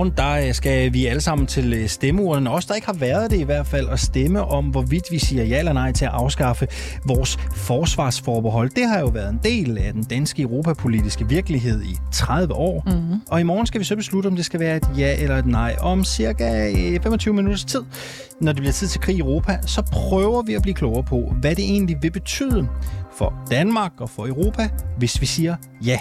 Morgen der øh, skal vi alle sammen til øh, stemmeurnen, også der ikke har været det i hvert fald, at stemme om, hvorvidt vi siger ja eller nej til at afskaffe vores forsvarsforbehold. Det har jo været en del af den danske europapolitiske virkelighed i 30 år. Mm-hmm. Og i morgen skal vi så beslutte, om det skal være et ja eller et nej. Om cirka 25 øh, minutters tid, når det bliver tid til krig i Europa, så prøver vi at blive klogere på, hvad det egentlig vil betyde for Danmark og for Europa, hvis vi siger ja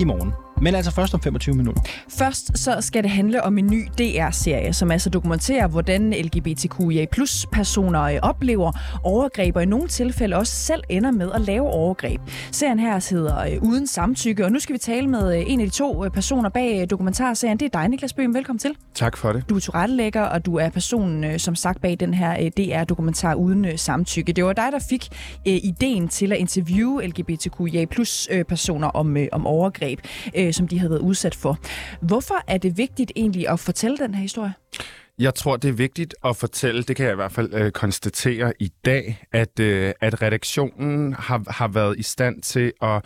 i morgen. Men altså først om 25 minutter. Først så skal det handle om en ny DR-serie, som altså dokumenterer, hvordan LGBTQIA plus personer øh, oplever overgreb, og i nogle tilfælde også selv ender med at lave overgreb. Serien her hedder øh, Uden Samtykke, og nu skal vi tale med øh, en af de to personer bag dokumentarserien. Det er dig, Niklas Bøhm. Velkommen til. Tak for det. Du er tilrettelægger, og du er personen, som sagt, bag den her DR-dokumentar Uden Samtykke. Det var dig, der fik ideen til at interviewe LGBTQIA plus personer om, om overgreb øh, som de havde været udsat for. Hvorfor er det vigtigt egentlig at fortælle den her historie? Jeg tror, det er vigtigt at fortælle, det kan jeg i hvert fald øh, konstatere i dag, at, øh, at redaktionen har, har været i stand til at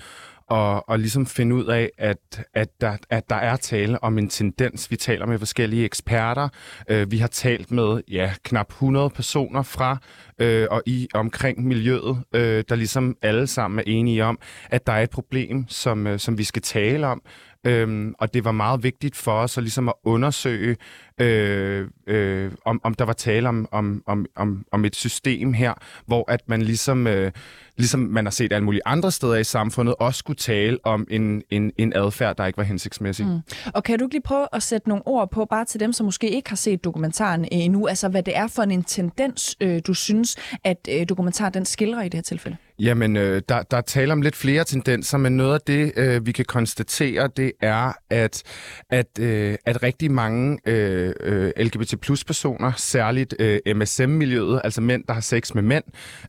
og, og ligesom finde ud af, at, at, der, at der er tale om en tendens. Vi taler med forskellige eksperter. Øh, vi har talt med ja, knap 100 personer fra øh, og i omkring miljøet, øh, der ligesom alle sammen er enige om, at der er et problem, som, øh, som vi skal tale om. Øhm, og det var meget vigtigt for os at, ligesom at undersøge, øh, øh, om, om der var tale om, om, om, om, om et system her, hvor at man ligesom, øh, ligesom man har set alle mulige andre steder i samfundet, også skulle tale om en, en, en adfærd, der ikke var hensigtsmæssig. Mm. Og kan du lige prøve at sætte nogle ord på, bare til dem, som måske ikke har set dokumentaren endnu, altså hvad det er for en tendens, øh, du synes, at øh, dokumentaren den skildrer i det her tilfælde? Jamen, øh, der, der er tale om lidt flere tendenser, men noget af det, øh, vi kan konstatere, det er, at, at, øh, at rigtig mange øh, øh LGBT plus personer, særligt øh, MSM-miljøet, altså mænd, der har sex med mænd,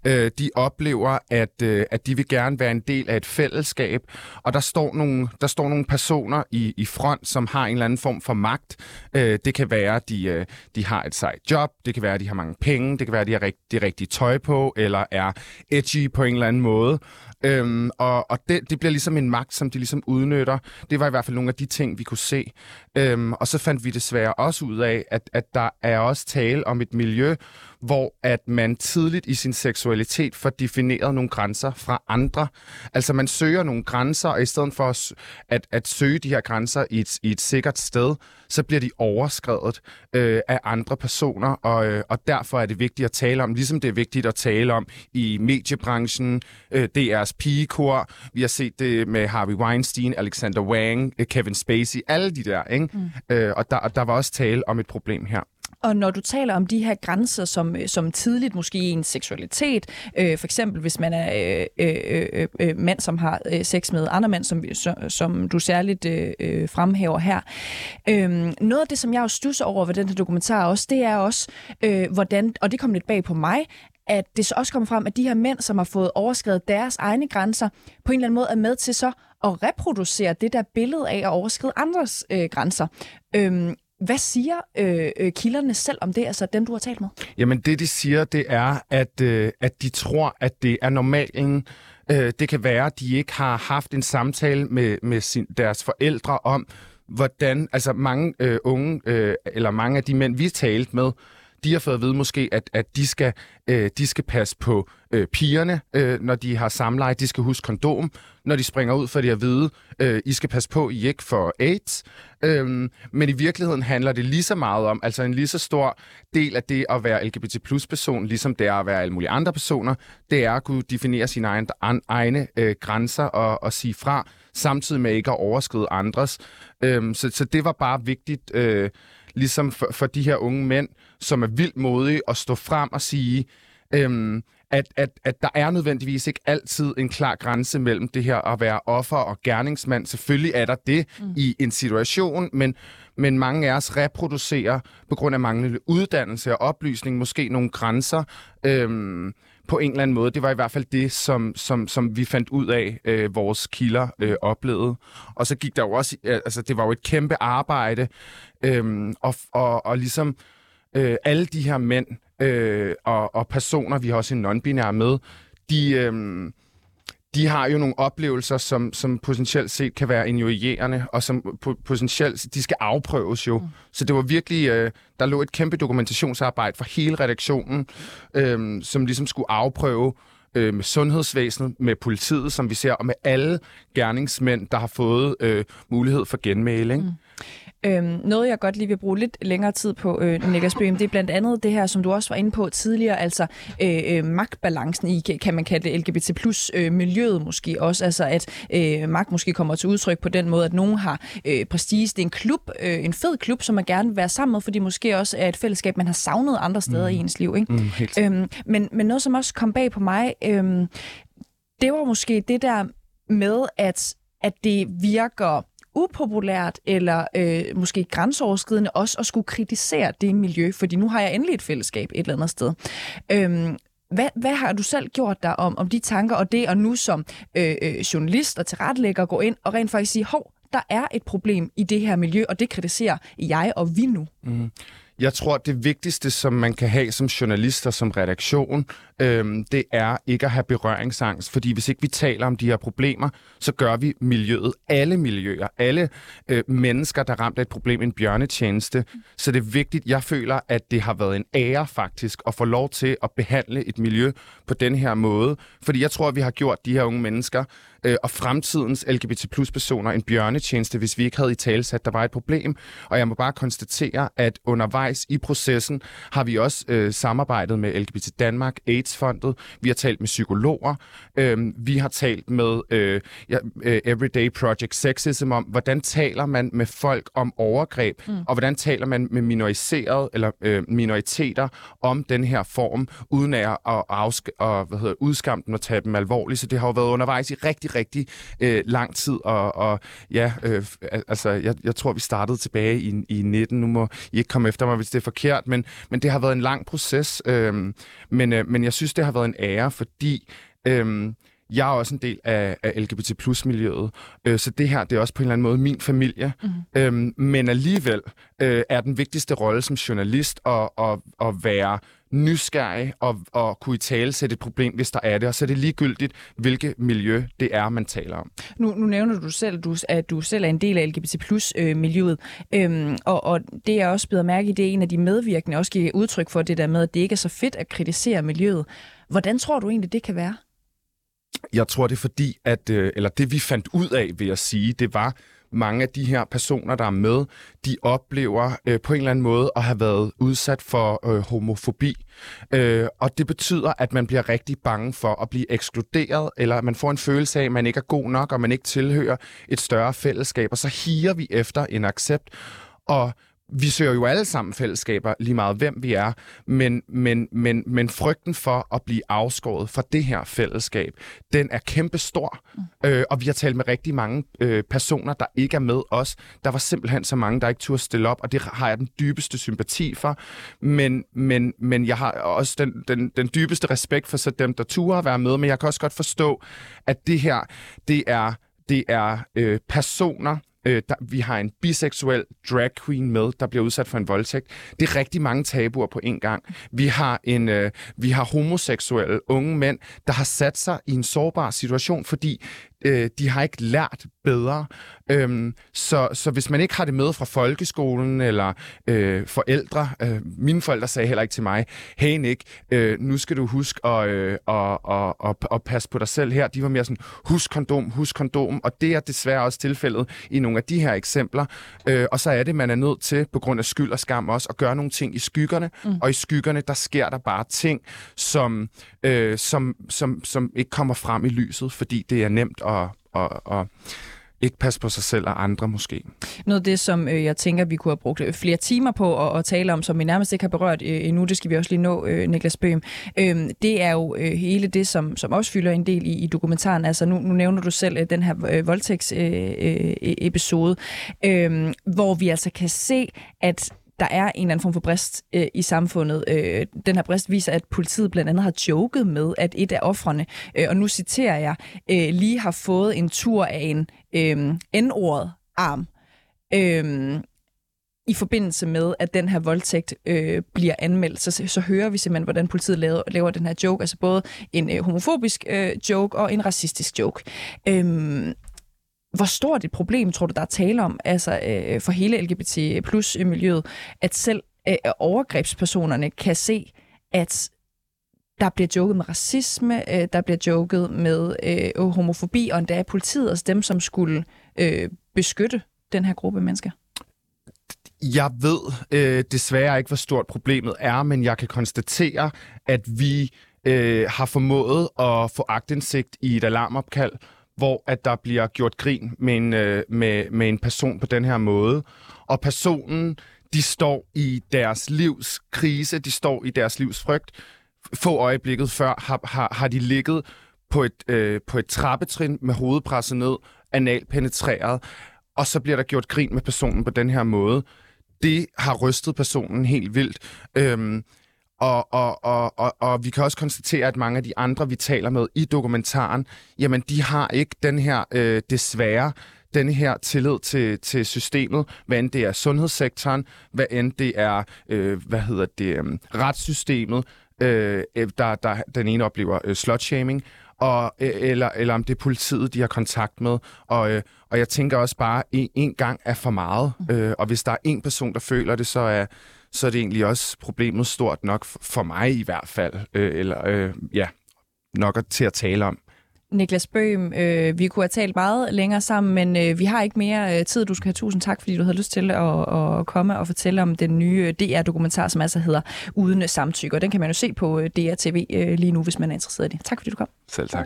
øh, de oplever, at, øh, at de vil gerne være en del af et fællesskab, og der står nogle, der står nogle personer i, i front, som har en eller anden form for magt. Øh, det kan være, at de, øh, de har et sejt job, det kan være, at de har mange penge, det kan være, at de har rigt, det rigtige tøj på, eller er edgy på en eller anden måde. Øhm, og og det, det bliver ligesom en magt, som de ligesom udnytter. Det var i hvert fald nogle af de ting, vi kunne se. Øhm, og så fandt vi desværre også ud af, at, at der er også tale om et miljø, hvor at man tidligt i sin seksualitet får defineret nogle grænser fra andre. Altså man søger nogle grænser, og i stedet for at, at, søge de her grænser i et, i et sikkert sted, så bliver de overskrevet øh, af andre personer, og, øh, og derfor er det vigtigt at tale om, ligesom det er vigtigt at tale om i mediebranchen, øh, DR's pigekor, vi har set det med Harvey Weinstein, Alexander Wang, øh, Kevin Spacey, alle de der, ikke? Mm. Øh, og, der, og der var også tale om et problem her. Og når du taler om de her grænser, som, øh, som tidligt måske i en seksualitet, øh, for eksempel hvis man er øh, øh, øh, øh, mand, som har øh, sex med andre mænd, som, som, som du særligt øh, fremhæver her. Øh, noget af det, som jeg jo stusser over ved den her dokumentar også, det er også, øh, hvordan, og det kom lidt bag på mig, at det så også kommer frem, at de her mænd, som har fået overskrevet deres egne grænser, på en eller anden måde er med til så at reproducere det der billede af at overskride andres øh, grænser. Øhm, hvad siger øh, øh, kilderne selv om det, altså dem, du har talt med? Jamen det, de siger, det er, at, øh, at de tror, at det er normalen. Øh, det kan være, at de ikke har haft en samtale med, med sin, deres forældre om, hvordan, altså mange øh, unge, øh, eller mange af de mænd, vi talte med, de har fået at vide måske, at, at de, skal, øh, de skal passe på øh, pigerne, øh, når de har samleje. De skal huske kondom, når de springer ud, for de har vide, øh, I skal passe på, I ikke får AIDS. Øhm, men i virkeligheden handler det lige så meget om, altså en lige så stor del af det at være LGBT plus person, ligesom det er at være alle mulige andre personer, det er at kunne definere sine egne, egne øh, grænser og, og sige fra, samtidig med ikke at overskride andres. Øhm, så, så det var bare vigtigt, øh, ligesom for, for de her unge mænd, som er vildt modige at stå frem og sige, øhm, at, at, at der er nødvendigvis ikke altid en klar grænse mellem det her at være offer og gerningsmand. Selvfølgelig er der det mm. i en situation, men, men mange af os reproducerer på grund af manglende uddannelse og oplysning måske nogle grænser øhm, på en eller anden måde. Det var i hvert fald det, som, som, som vi fandt ud af, øh, vores kilder øh, oplevede. Og så gik der jo også, altså det var jo et kæmpe arbejde, øh, og, og, og ligesom øh, alle de her mænd øh, og, og personer, vi har også en non-binær med, de, øh, de har jo nogle oplevelser, som, som potentielt set kan være injurierende, og som potentielt, de skal afprøves jo. Mm. Så det var virkelig, øh, der lå et kæmpe dokumentationsarbejde for hele redaktionen, øh, som ligesom skulle afprøve øh, med sundhedsvæsenet, med politiet, som vi ser, og med alle gerningsmænd, der har fået øh, mulighed for genmæling. Mm. Øhm, noget, jeg godt lige vil bruge lidt længere tid på, øh, Niklas Bøhm, det er blandt andet det her, som du også var inde på tidligere, altså øh, øh magtbalancen i, kan man kalde det, LGBT plus øh, miljøet måske også, altså at øh, magt måske kommer til udtryk på den måde, at nogen har øh, prestige. Det er en klub, øh, en fed klub, som man gerne vil være sammen med, fordi måske også er et fællesskab, man har savnet andre steder mm. i ens liv. Ikke? Mm, helt. Øhm, men, men noget, som også kom bag på mig, øh, det var måske det der med, at, at det virker upopulært eller øh, måske grænseoverskridende også at skulle kritisere det miljø, fordi nu har jeg endelig et fællesskab et eller andet sted. Øhm, hvad, hvad har du selv gjort dig om, om de tanker og det, og nu som øh, øh, journalist og tilrettelægger gå ind og rent faktisk sige, hov, der er et problem i det her miljø, og det kritiserer jeg og vi nu? Mm. Jeg tror, det vigtigste, som man kan have som journalist og som redaktion, øhm, det er ikke at have berøringsangst. Fordi hvis ikke vi taler om de her problemer, så gør vi miljøet, alle miljøer, alle øh, mennesker, der ramt af et problem, en bjørnetjeneste. Så det er vigtigt, jeg føler, at det har været en ære faktisk at få lov til at behandle et miljø på den her måde. Fordi jeg tror, at vi har gjort de her unge mennesker øh, og fremtidens LGBT plus personer en bjørnetjeneste, hvis vi ikke havde i talsat, der var et problem. Og jeg må bare konstatere, at undervejs i processen har vi også øh, samarbejdet med LGBT Danmark, AIDS-fondet, vi har talt med psykologer, øh, vi har talt med øh, ja, øh, Everyday Project Sexism om, hvordan taler man med folk om overgreb, mm. og hvordan taler man med minoriserede eller øh, minoriteter om den her form, uden at, at, afsk- og, hvad hedder, udskamme dem og tage dem alvorligt. Så det har jo været undervejs i rigtig, rigtig øh, lang tid, og, og ja, øh, altså, jeg, jeg tror, vi startede tilbage i, i 19. Nu må I ikke komme efter mig, hvis det er forkert, men, men det har været en lang proces, øh, men, øh, men jeg synes, det har været en ære, fordi... Øh, jeg er også en del af, af LGBT plus miljøet, øh, så det her det er også på en eller anden måde min familie. Mm. Øhm, men alligevel øh, er den vigtigste rolle som journalist at, at, at være nysgerrig og, og kunne i tale sætte et problem, hvis der er det. Og så er det ligegyldigt, hvilket miljø det er, man taler om. Nu, nu nævner du selv, du, at du selv er en del af LGBT plus øh, miljøet, øhm, og, og det er også blevet mærke i, det er en af de medvirkende også giver udtryk for det der med, at det ikke er så fedt at kritisere miljøet. Hvordan tror du egentlig, det kan være? Jeg tror, det er fordi, at, øh, eller det vi fandt ud af, vil jeg sige, det var, mange af de her personer, der er med, de oplever øh, på en eller anden måde at have været udsat for øh, homofobi. Øh, og det betyder, at man bliver rigtig bange for at blive ekskluderet, eller man får en følelse af, at man ikke er god nok, og man ikke tilhører et større fællesskab, og så higer vi efter en accept. Og vi søger jo alle sammen fællesskaber, lige meget hvem vi er, men, men, men, men frygten for at blive afskåret fra det her fællesskab, den er kæmpestor. Mm. Øh, og vi har talt med rigtig mange øh, personer, der ikke er med os. Der var simpelthen så mange, der ikke turde stille op, og det har jeg den dybeste sympati for. Men, men, men jeg har også den, den, den dybeste respekt for så dem, der turde være med, men jeg kan også godt forstå, at det her, det er, det er øh, personer, Øh, der, vi har en biseksuel drag queen med, der bliver udsat for en voldtægt. Det er rigtig mange tabuer på én gang. Vi har, en, øh, vi har homoseksuelle unge mænd, der har sat sig i en sårbar situation, fordi øh, de har ikke lært bedre. Øhm, så, så hvis man ikke har det med fra folkeskolen eller øh, forældre, øh, mine forældre sagde heller ikke til mig, hey Nick, øh, nu skal du huske at, øh, at, at, at, at passe på dig selv her. De var mere sådan, husk kondom, husk kondom, og det er desværre også tilfældet i nogle af de her eksempler. Øh, og så er det, man er nødt til, på grund af skyld og skam også, at gøre nogle ting i skyggerne, mm. og i skyggerne, der sker der bare ting, som, øh, som, som, som ikke kommer frem i lyset, fordi det er nemt at, og og ikke passe på sig selv og andre måske. Noget af det, som øh, jeg tænker, vi kunne have brugt øh, flere timer på at, at tale om, som vi nærmest ikke har berørt øh, endnu, det skal vi også lige nå, øh, Niklas Bøhm, øh, det er jo øh, hele det, som, som også fylder en del i, i dokumentaren. Altså nu, nu nævner du selv øh, den her øh, voldtægtsepisode, øh, øh, e-, øhm, hvor vi altså kan se, at der er en eller anden form for brist øh, i samfundet. Øh, den her brist viser, at politiet blandt andet har joket med, at et af offrene, øh, og nu citerer jeg, øh, lige har fået en tur af en øh, N-ordet arm. Øh, i forbindelse med, at den her voldtægt øh, bliver anmeldt, så, så hører vi simpelthen, hvordan politiet laver, laver den her joke, altså både en øh, homofobisk øh, joke og en racistisk joke. Øhm, hvor stort et problem tror du, der er tale om altså, øh, for hele LGBT plus miljøet, at selv øh, overgrebspersonerne kan se, at der bliver joket med racisme, øh, der bliver joket med øh, homofobi, og endda politiet, altså dem, som skulle øh, beskytte den her gruppe mennesker? Jeg ved øh, desværre ikke, hvor stort problemet er, men jeg kan konstatere, at vi øh, har formået at få agtindsigt i et alarmopkald, hvor at der bliver gjort grin med en, øh, med, med en person på den her måde. Og personen, de står i deres livs krise, de står i deres livs frygt. Få øjeblikket før har, har, har de ligget på et, øh, på et trappetrin med hovedet presset ned, anal penetreret, og så bliver der gjort grin med personen på den her måde. Det har rystet personen helt vildt. Øhm, og, og, og, og, og vi kan også konstatere, at mange af de andre, vi taler med i dokumentaren, jamen de har ikke den her, øh, desværre, den her tillid til, til systemet, hvad end det er sundhedssektoren, hvad end det er, øh, hvad hedder det, øh, retssystemet, øh, der, der den ene oplever øh, slutshaming, og, øh, eller, eller om det er politiet, de har kontakt med. Og, øh, og jeg tænker også bare, en, en gang er for meget. Mm. Øh, og hvis der er en person, der føler det, så er, så er det egentlig også problemet stort nok for mig i hvert fald. Øh, eller øh, ja, nok til at tale om. Niklas Bøhm, øh, vi kunne have talt meget længere sammen, men øh, vi har ikke mere øh, tid. Du skal have tusind tak, fordi du havde lyst til at, at komme og fortælle om den nye DR-dokumentar, som altså hedder Uden Samtykke. Og den kan man jo se på øh, DR-TV øh, lige nu, hvis man er interesseret i det. Tak fordi du kom. Selv tak.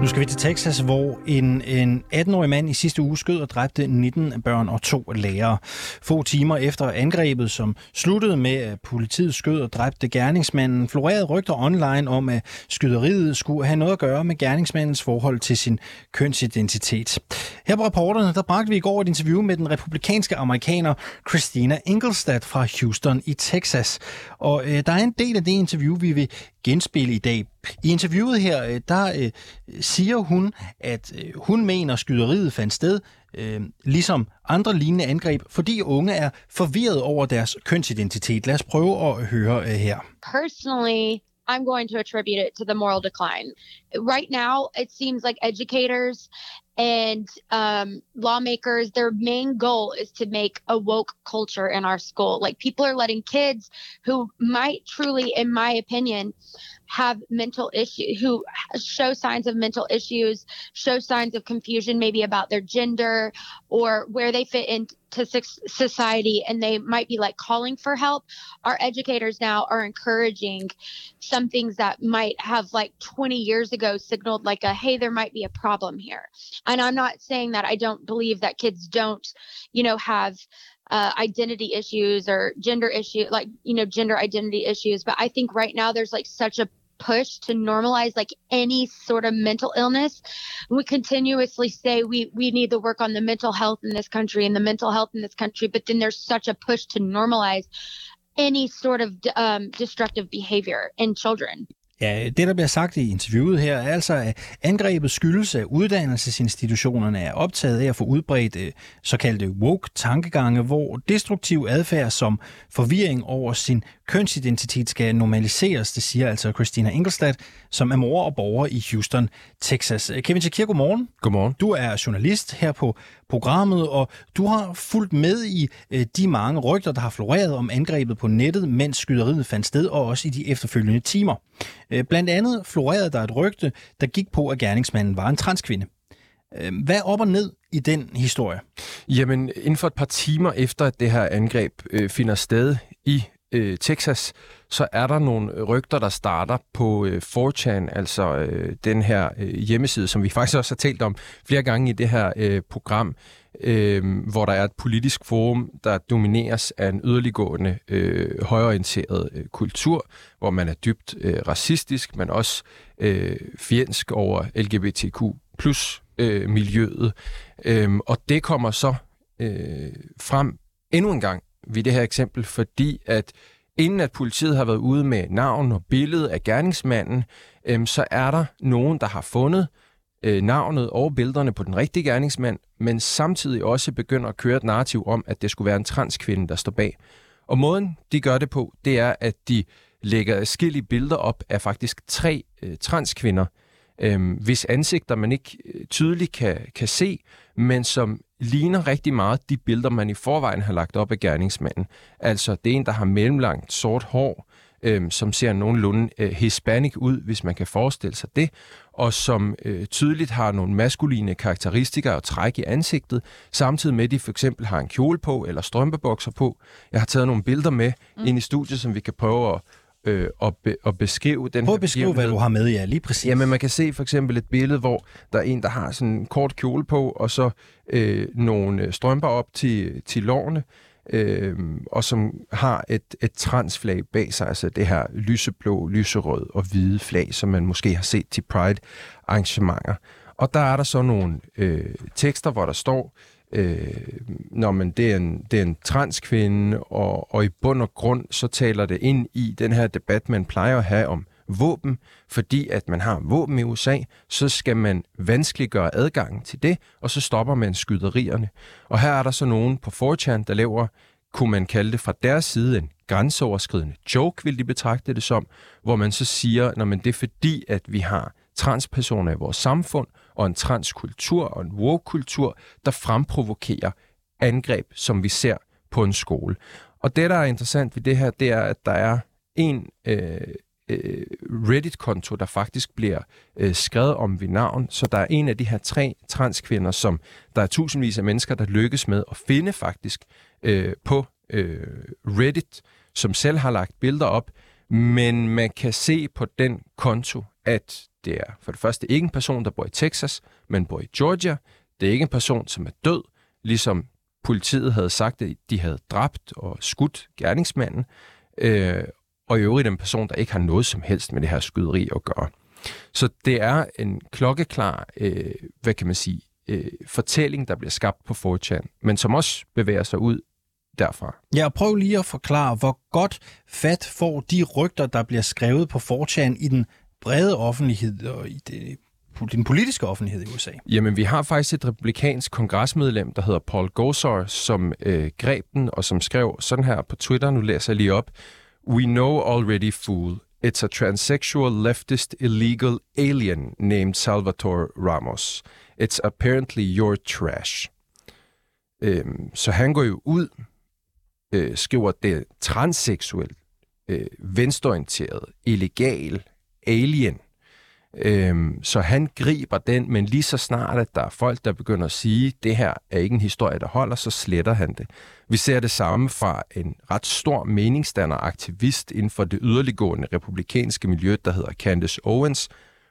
Nu skal vi til Texas, hvor en, en 18-årig mand i sidste uge skød og dræbte 19 børn og to lærere. Få timer efter angrebet, som sluttede med, at politiet skød og dræbte gerningsmanden, florerede rygter online om, at skyderiet skulle have noget at gøre med gerningsmandens forhold til sin kønsidentitet. Her på rapporterne, der bragte vi i går et interview med den republikanske amerikaner Christina Ingolstadt fra Houston i Texas. Og øh, der er en del af det interview, vi vil genspil i dag. I interviewet her, øh, der øh, siger hun, at øh, hun mener, skyderiet fandt sted, øh, ligesom andre lignende angreb, fordi unge er forvirret over deres kønsidentitet. Lad os prøve at høre øh, her. Personally, I'm going to attribute it to the moral decline. Right now, it seems like educators and um, lawmakers, their main goal is to make a woke culture in our school. Like people are letting kids who might truly, in my opinion, have mental issues, who show signs of mental issues, show signs of confusion, maybe about their gender or where they fit into society, and they might be like calling for help. Our educators now are encouraging some things that might have like 20 years ago signaled like a hey, there might be a problem here. And I'm not saying that I don't believe that kids don't, you know, have uh, identity issues or gender issue, like you know, gender identity issues. But I think right now there's like such a push to normalize like any sort of mental illness. We continuously say we we need to work on the mental health in this country and the mental health in this country, but then there's such a push to normalize any sort of um, destructive behavior in children. Ja, det der bliver sagt i interviewet her er altså, at angrebet skyldes, at uddannelsesinstitutionerne er optaget af at få udbredt øh, såkaldte woke-tankegange, hvor destruktiv adfærd som forvirring over sin kønsidentitet skal normaliseres, det siger altså Christina Ingolstadt, som er mor og borger i Houston, Texas. Kevin Shakir, godmorgen. Godmorgen. Du er journalist her på programmet, og du har fulgt med i øh, de mange rygter, der har floreret om angrebet på nettet, mens skyderiet fandt sted, og også i de efterfølgende timer. Øh, blandt andet florerede der et rygte, der gik på, at gerningsmanden var en transkvinde. Øh, hvad op og ned i den historie? Jamen, inden for et par timer efter, at det her angreb øh, finder sted i øh, Texas, så er der nogle rygter, der starter på øh, 4chan, altså øh, den her øh, hjemmeside, som vi faktisk også har talt om flere gange i det her øh, program, øh, hvor der er et politisk forum, der domineres af en yderliggående øh, højorienteret øh, kultur, hvor man er dybt øh, racistisk, men også øh, fjendsk over LGBTQ plus øh, miljøet. Øh, og det kommer så øh, frem endnu en gang ved det her eksempel, fordi at inden at politiet har været ude med navn og billede af gerningsmanden, øhm, så er der nogen, der har fundet øh, navnet og billederne på den rigtige gerningsmand, men samtidig også begynder at køre et narrativ om, at det skulle være en transkvinde, der står bag. Og måden, de gør det på, det er, at de lægger skille billeder op af faktisk tre øh, transkvinder, øh, hvis ansigter man ikke øh, tydeligt kan, kan se, men som ligner rigtig meget de billeder, man i forvejen har lagt op af gerningsmanden. Altså, det er en, der har mellemlangt sort hår, øh, som ser nogenlunde øh, hispanic ud, hvis man kan forestille sig det, og som øh, tydeligt har nogle maskuline karakteristika og træk i ansigtet, samtidig med, at de for eksempel har en kjole på eller strømpebukser på. Jeg har taget nogle billeder med mm. ind i studiet, som vi kan prøve at øh, at, be, at beskrive den Prøv at beskrive, hvad du har med, ja, lige præcis. Jamen, man kan se for eksempel et billede, hvor der er en, der har sådan en kort kjole på, og så øh, nogle øh, strømper op til, til lårene, øh, og som har et, et transflag bag sig, altså det her lyseblå, lyserød og hvide flag, som man måske har set til Pride-arrangementer. Og der er der så nogle øh, tekster, hvor der står, øh, øh, når man det er en, det er en transkvinde, og, og i bund og grund så taler det ind i den her debat, man plejer at have om våben, fordi at man har våben i USA, så skal man vanskeliggøre adgangen til det, og så stopper man skyderierne. Og her er der så nogen på 4 der laver, kunne man kalde det fra deres side, en grænseoverskridende joke, vil de betragte det som, hvor man så siger, når man det er fordi, at vi har transpersoner i vores samfund, og en transkultur og en woke-kultur, der fremprovokerer angreb, som vi ser på en skole. Og det, der er interessant ved det her, det er, at der er en øh, øh, Reddit-konto, der faktisk bliver øh, skrevet om ved navn. Så der er en af de her tre transkvinder, som der er tusindvis af mennesker, der lykkes med at finde faktisk øh, på øh, Reddit, som selv har lagt billeder op. Men man kan se på den konto, at det er for det første ikke en person, der bor i Texas, men bor i Georgia. Det er ikke en person, som er død, ligesom politiet havde sagt, at de havde dræbt og skudt gerningsmanden. Øh, og i øvrigt en person, der ikke har noget som helst med det her skyderi at gøre. Så det er en klokkeklar, øh, hvad kan man sige, øh, fortælling, der bliver skabt på 4chan, men som også bevæger sig ud derfra. Ja, prøv lige at forklare, hvor godt fat får de rygter, der bliver skrevet på 4chan i den brede offentlighed og i det, den politiske offentlighed i USA? Jamen, vi har faktisk et republikansk kongresmedlem, der hedder Paul Gosar, som øh, greb den og som skrev sådan her på Twitter, nu læser jeg lige op. We know already, fool. It's a transsexual leftist illegal alien named Salvatore Ramos. It's apparently your trash. Øhm, så han går jo ud, øh, skriver det transseksuel, øh, venstreorienteret, illegal, alien. Øhm, så han griber den, men lige så snart, at der er folk, der begynder at sige, det her er ikke en historie, der holder, så sletter han det. Vi ser det samme fra en ret stor meningsdanner aktivist inden for det yderliggående republikanske miljø, der hedder Candace Owens.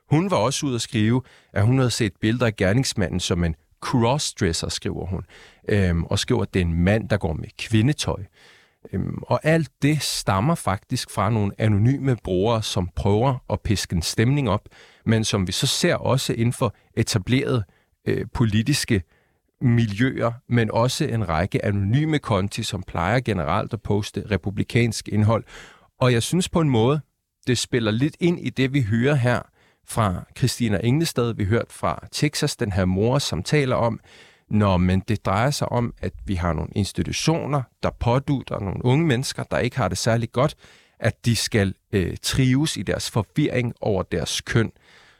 Hun var også ude at skrive, at hun havde set billeder af gerningsmanden som en crossdresser, skriver hun, øhm, og skriver, at det er en mand, der går med kvindetøj. Øhm, og alt det stammer faktisk fra nogle anonyme brugere, som prøver at piske en stemning op, men som vi så ser også inden for etablerede øh, politiske miljøer, men også en række anonyme konti, som plejer generelt at poste republikansk indhold. Og jeg synes på en måde, det spiller lidt ind i det, vi hører her fra Christina Englestad. Vi hørt fra Texas, den her mor, som taler om, Nå, men det drejer sig om, at vi har nogle institutioner, der pådutter nogle unge mennesker, der ikke har det særlig godt, at de skal øh, trives i deres forvirring over deres køn.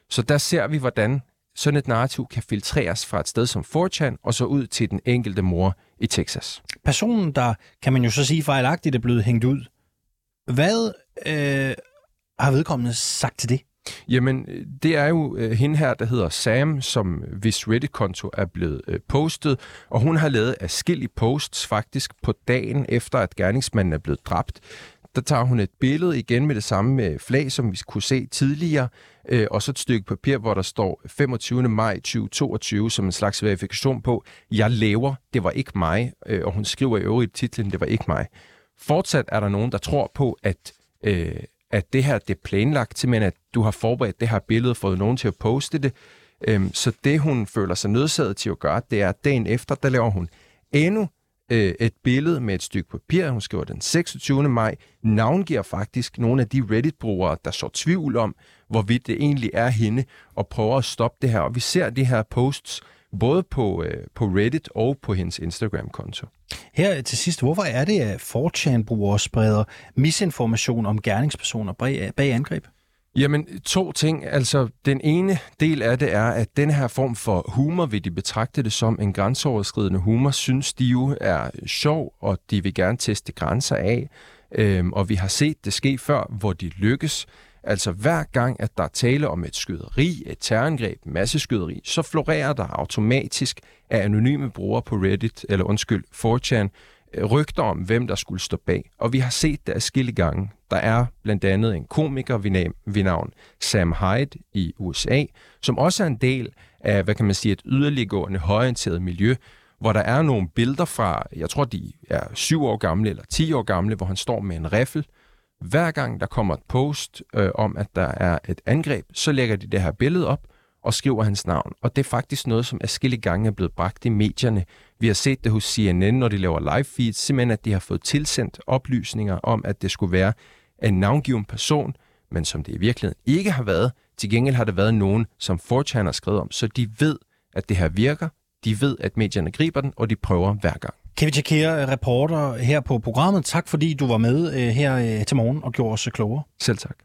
Så der ser vi, hvordan sådan et narrativ kan filtreres fra et sted som 4chan og så ud til den enkelte mor i Texas. Personen, der kan man jo så sige fejlagtigt er blevet hængt ud, hvad øh, har vedkommende sagt til det? Jamen, øh, det er jo øh, hende her, der hedder Sam, som hvis Reddit-konto er blevet øh, postet, og hun har lavet afskillige posts faktisk på dagen efter, at gerningsmanden er blevet dræbt. Der tager hun et billede igen med det samme med flag, som vi kunne se tidligere, øh, og så et stykke papir, hvor der står 25. maj 2022 som en slags verifikation på, jeg lever, det var ikke mig, øh, og hun skriver i øvrigt titlen, det var ikke mig. Fortsat er der nogen, der tror på, at øh, at det her det er planlagt, simpelthen at du har forberedt det her billede og fået nogen til at poste det. Øhm, så det, hun føler sig nødsaget til at gøre, det er, at dagen efter, der laver hun endnu øh, et billede med et stykke papir. Hun skriver den 26. maj, navngiver faktisk nogle af de Reddit-brugere, der så tvivl om, hvorvidt det egentlig er hende, og prøver at stoppe det her. Og vi ser de her posts både på, øh, på Reddit og på hendes Instagram-konto. Her til sidst, hvorfor er det, at 4chan-brugere spreder misinformation om gerningspersoner bag, angreb? Jamen, to ting. Altså, den ene del af det er, at den her form for humor, vil de betragte det som en grænseoverskridende humor, synes de jo er sjov, og de vil gerne teste grænser af. Øhm, og vi har set det ske før, hvor de lykkes. Altså hver gang, at der er tale om et skyderi, et terrorangreb, masseskyderi, så florerer der automatisk af anonyme brugere på Reddit, eller undskyld, 4chan, øh, rygter om, hvem der skulle stå bag. Og vi har set det afskillige gange. Der er blandt andet en komiker ved navn Sam Hyde i USA, som også er en del af, hvad kan man sige, et yderliggående højorienteret miljø, hvor der er nogle billeder fra, jeg tror de er syv år gamle eller 10 år gamle, hvor han står med en riffel. Hver gang der kommer et post øh, om, at der er et angreb, så lægger de det her billede op og skriver hans navn. Og det er faktisk noget, som afskillige gange er blevet bragt i medierne. Vi har set det hos CNN, når de laver live feeds, simpelthen at de har fået tilsendt oplysninger om, at det skulle være en navngiven person, men som det i virkeligheden ikke har været. Til gengæld har det været nogen, som 4 har skrevet om, så de ved, at det her virker, de ved, at medierne griber den, og de prøver hver gang. Kevin Chakir, reporter her på programmet. Tak fordi du var med øh, her øh, til morgen og gjorde os klogere. Selv tak.